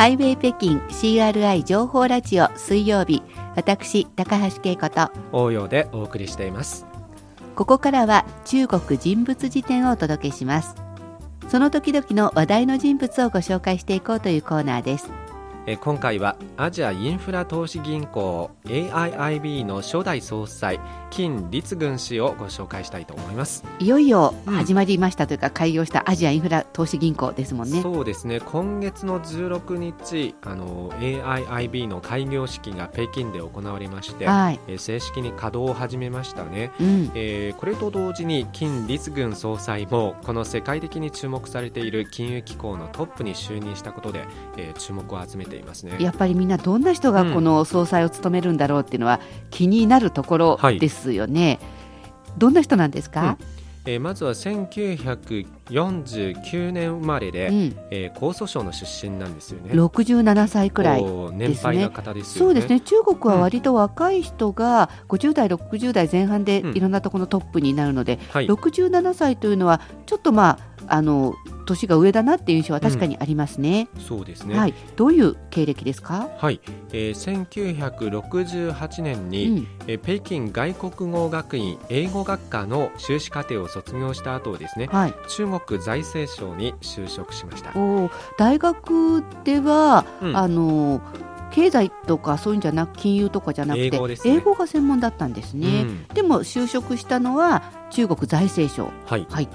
ハイウェイ北京 CRI 情報ラジオ水曜日私高橋恵子と応用でお送りしています。ここからは中国人物辞典をお届けします。その時々の話題の人物をご紹介していこうというコーナーですえ今回はアジアインフラ投資銀行 AIIB の初代総裁金立軍氏をご紹介したいと思います。いよいよ始まりましたというか、うん、開業したアジアインフラ投資銀行ですもんね。そうですね。今月の16日あの AIIB の開業式が北京で行われまして、はい、え正式に稼働を始めましたね、うん、えー、これと同時に金立軍総裁もこの世界的に注目されている金融機構のトップに就任したことで、えー、注目を集めていますね。やっぱりみんなどんな人がこの総裁を務めるんだろうっていうのは気になるところですよね。どんな人なんですか、うん。えー、まずは1949年生まれで、うん、えー、江蘇省の出身なんですよね。67歳くらい年配な方です、ね、そうですね。中国は割と若い人が50代60代前半でいろんなところのトップになるので、うんはい、67歳というのはちょっとまああの年が上だなっていう印象は確かにありますね。うん、そうですね。はい。どういう経歴ですか？はい。えー、1968年に、うん、えー、北京外国語学院英語学科の修士課程を卒業した後ですね。はい。中国財政省に就職しました。お大学では、うん、あの経済とかそういうんじゃなく金融とかじゃなくて英語、ね,、が専門だったんですね、うん、でも就職したのは中国財政省はい、はい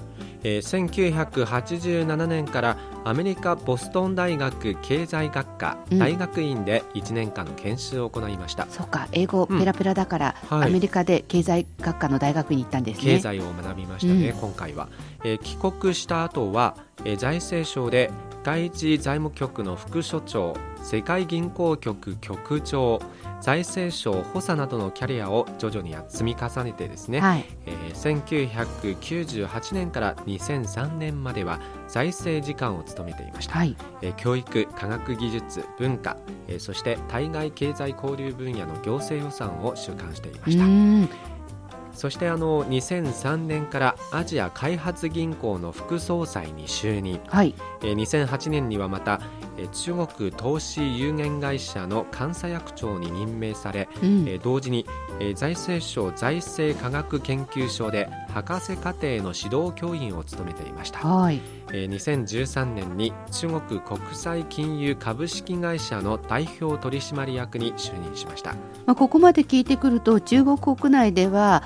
えー、1987年からアメリカボストン大学経済学科大学院で1年間の研修を行いました、うん、そうか英語ペラペラだから、うんはい、アメリカで経済学科の大学に行ったんですね。経済を学びましたね、うん、今回は、えー、帰国した後は、えー、財政省で第一財務局の副所長世界銀行局局長財政省補佐などのキャリアを徐々に積み重ねてですね、はい、えー、1998年から2003年までは財政次官を務めていました、はい、えー、教育科学技術文化、えー、そして対外経済交流分野の行政予算を主管していましたそしてあの2003年からアジア開発銀行の副総裁に就任、はい、えー、2008年にはまた、えー、中国投資有限会社の監査役長に任命され、うん、えー、同時に、えー、財政省財政科学研究所で博士課程の指導教員を務めていました。はい。えー、2013年に中国国際金融株式会社の代表取締役に就任しました、まあ、ここまで聞いてくると中国国内では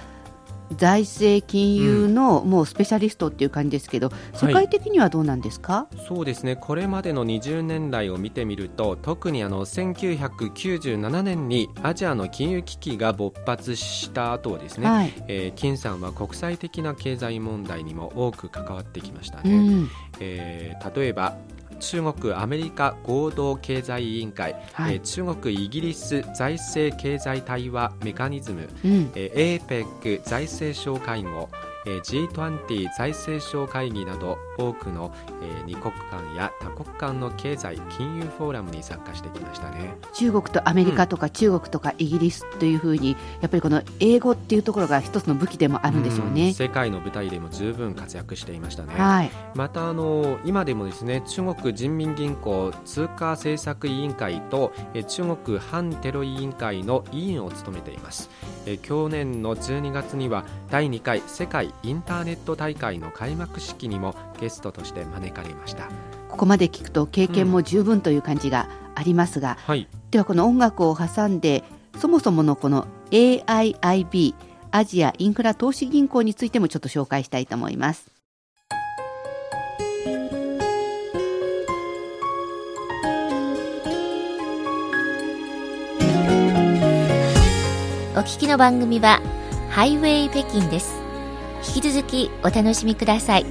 財政金融のもうスペシャリストっていう感じですけど、うん、世界的にはどうなんですか、はい、そうですね。これまでの20年来を見てみると特にあの1997年にアジアの金融危機が勃発した後ですね、はい、えー、金さんは国際的な経済問題にも多く関わってきましたね、うん、えー、例えば中国、アメリカ合同経済委員会、はい、えー、中国、イギリス財政経済対話メカニズム、うん、えー、APEC 財政相会合、えー、G20 財政相会議など多くの、えー、二国間や多国間の経済金融フォーラムに参加してきましたね。中国とアメリカとか、中国とかイギリスというふうにやっぱりこの英語っていうところが一つの武器でもあるんでしょうね、うん、世界の舞台でも十分活躍していましたね、はい、またあの今でもですね中国人民銀行通貨政策委員会と、えー、中国反テロ委員会の委員を務めています、えー、去年の12月には第2回世界インターネット大会の開幕式にもゲストとして招かれましたここまで聞くと経験も十分という感じがありますが、うんはい、ではこの音楽を挟んでそもそものこの AIIB アジアインフラ投資銀行についてもちょっと紹介したいと思います。お聞きの番組はハイウェイ北京です。引き続きお楽しみください。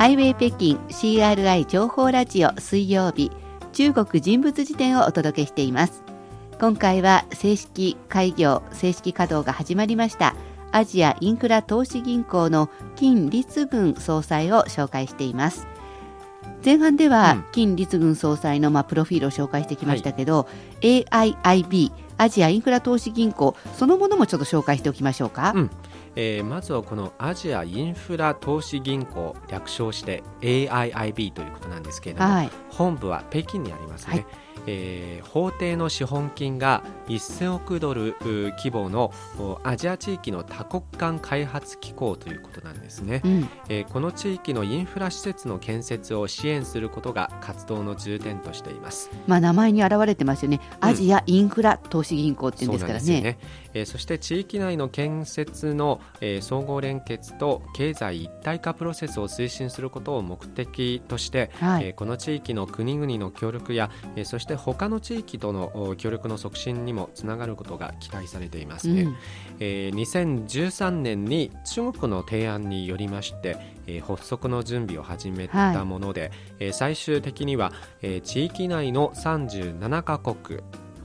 ハイウェイ北京 CRI 情報ラジオ水曜日中国人物辞典をお届けしています。今回は正式開業、正式稼働が始まりましたアジアインフラ投資銀行の金立軍総裁を紹介しています。前半では金立軍総裁のまあプロフィールを紹介してきましたけど、はい、AIIB アジアインフラ投資銀行そのものもちょっと紹介しておきましょうか。うんえー、まずはこのアジアインフラ投資銀行略称して AIIB ということなんですけれども、はい、本部は北京にありますね。はい。えー、法定の資本金が1000億ドル規模のアジア地域の多国間開発機構ということなんですね、うん、えー、この地域のインフラ施設の建設を支援することが活動の重点としています、まあ、名前に表れてますよね。アジアインフラ投資銀行っていうんですからね。うん、ね。えー、そして地域内の建設の、えー、総合連結と経済一体化プロセスを推進することを目的として、はい、えー、この地域の国々の協力や、えー、そして他の地域との協力の促進にもつながることが期待されていますね、うん、えー、2013年に中国の提案によりまして、えー、発足の準備を始めたもので、はい、えー、最終的には、えー、地域内の37カ国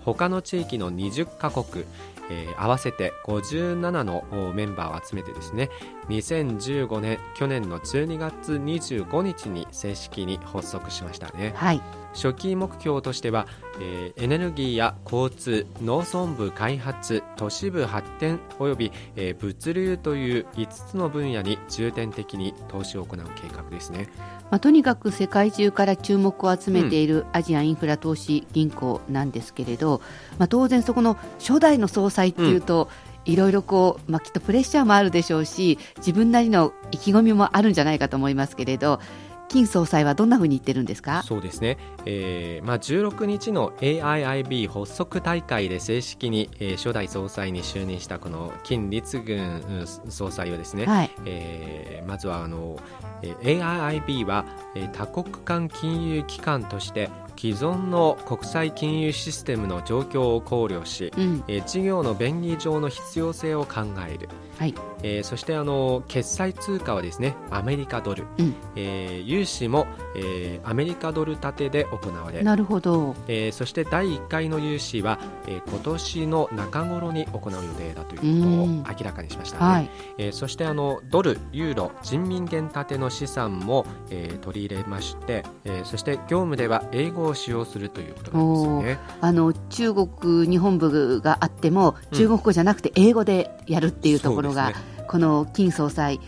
他の地域の20カ国えー、合わせて57のメンバーを集めてですね2015年去年の12月25日に正式に発足しましたね、はい、初期目標としては、えー、エネルギーや交通農村部開発都市部発展および、えー、物流という5つの分野に重点的に投資を行う計画ですね。まあ、とにかく世界中から注目を集めているアジアインフラ投資銀行なんですけれど、まあ、当然そこの初代の総裁っていうと、いろいろこう、まあ、きっとプレッシャーもあるでしょうし自分なりの意気込みもあるんじゃないかと思いますけれど金総裁はどんなふうに言ってるんですか？そうですね、えーまあ、16日の AIIB 発足大会で正式に、えー、初代総裁に就任したこの金立群総裁はですね、はい、えー、まずはあの、えー、AIIB は、えー、多国間金融機関として既存の国際金融システムの状況を考慮し、うん、えー、事業の便宜上の必要性を考える、はいえー、そしてあの決済通貨はですねアメリカドル、うん、えー、融資も、えー、アメリカドル建てで行われなるほど、えー、そして第1回の融資は、えー、今年の中頃に行う予定だということを明らかにしましたね、はい、えー、そしてあのドル、ユーロ、人民元建ての資産も、えー、取り入れまして、えー、そして業務では英語を使用するということなんですね。あの中国日本部があっても中国語じゃなくて英語でやるっていうところが、うんこの金総裁。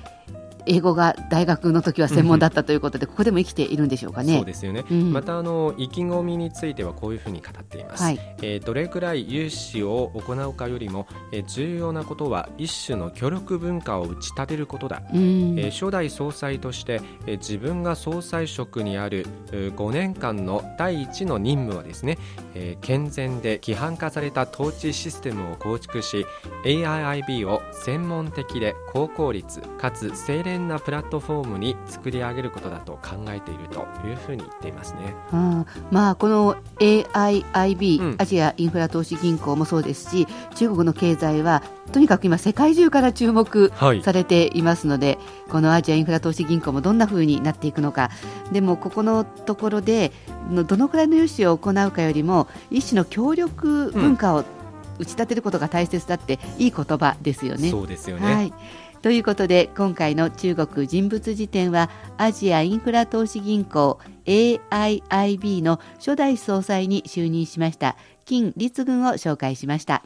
英語が大学の時は専門だったということで、ここでも生きているんでしょうかね。そうですよね。うん、またあの意気込みについてはこういうふうに語っています。はい、えー、どれくらい融資を行うかよりも、えー、重要なことは一種の協力文化を打ち立てることだ。うん、えー、初代総裁として、えー、自分が総裁職にある5年間の第一の任務はですね、えー、健全で規範化された統治システムを構築し、AIIB を専門的で高効率かつ精錬なプラットフォームに作り上げることだと考えているというふうに言っていますね。うん、まあこの AIIB、うん、アジアインフラ投資銀行もそうですし中国の経済はとにかく今世界中から注目されていますので、はい、このアジアインフラ投資銀行もどんなふうになっていくのか。でもここのところでどのくらいの融資を行うかよりも一種の協力文化を打ち立てることが大切だっていい言葉ですよね。そうですよね、はいということで今回の中国人物辞典はアジアインフラ投資銀行 AIIB の初代総裁に就任しました金立軍を紹介しました。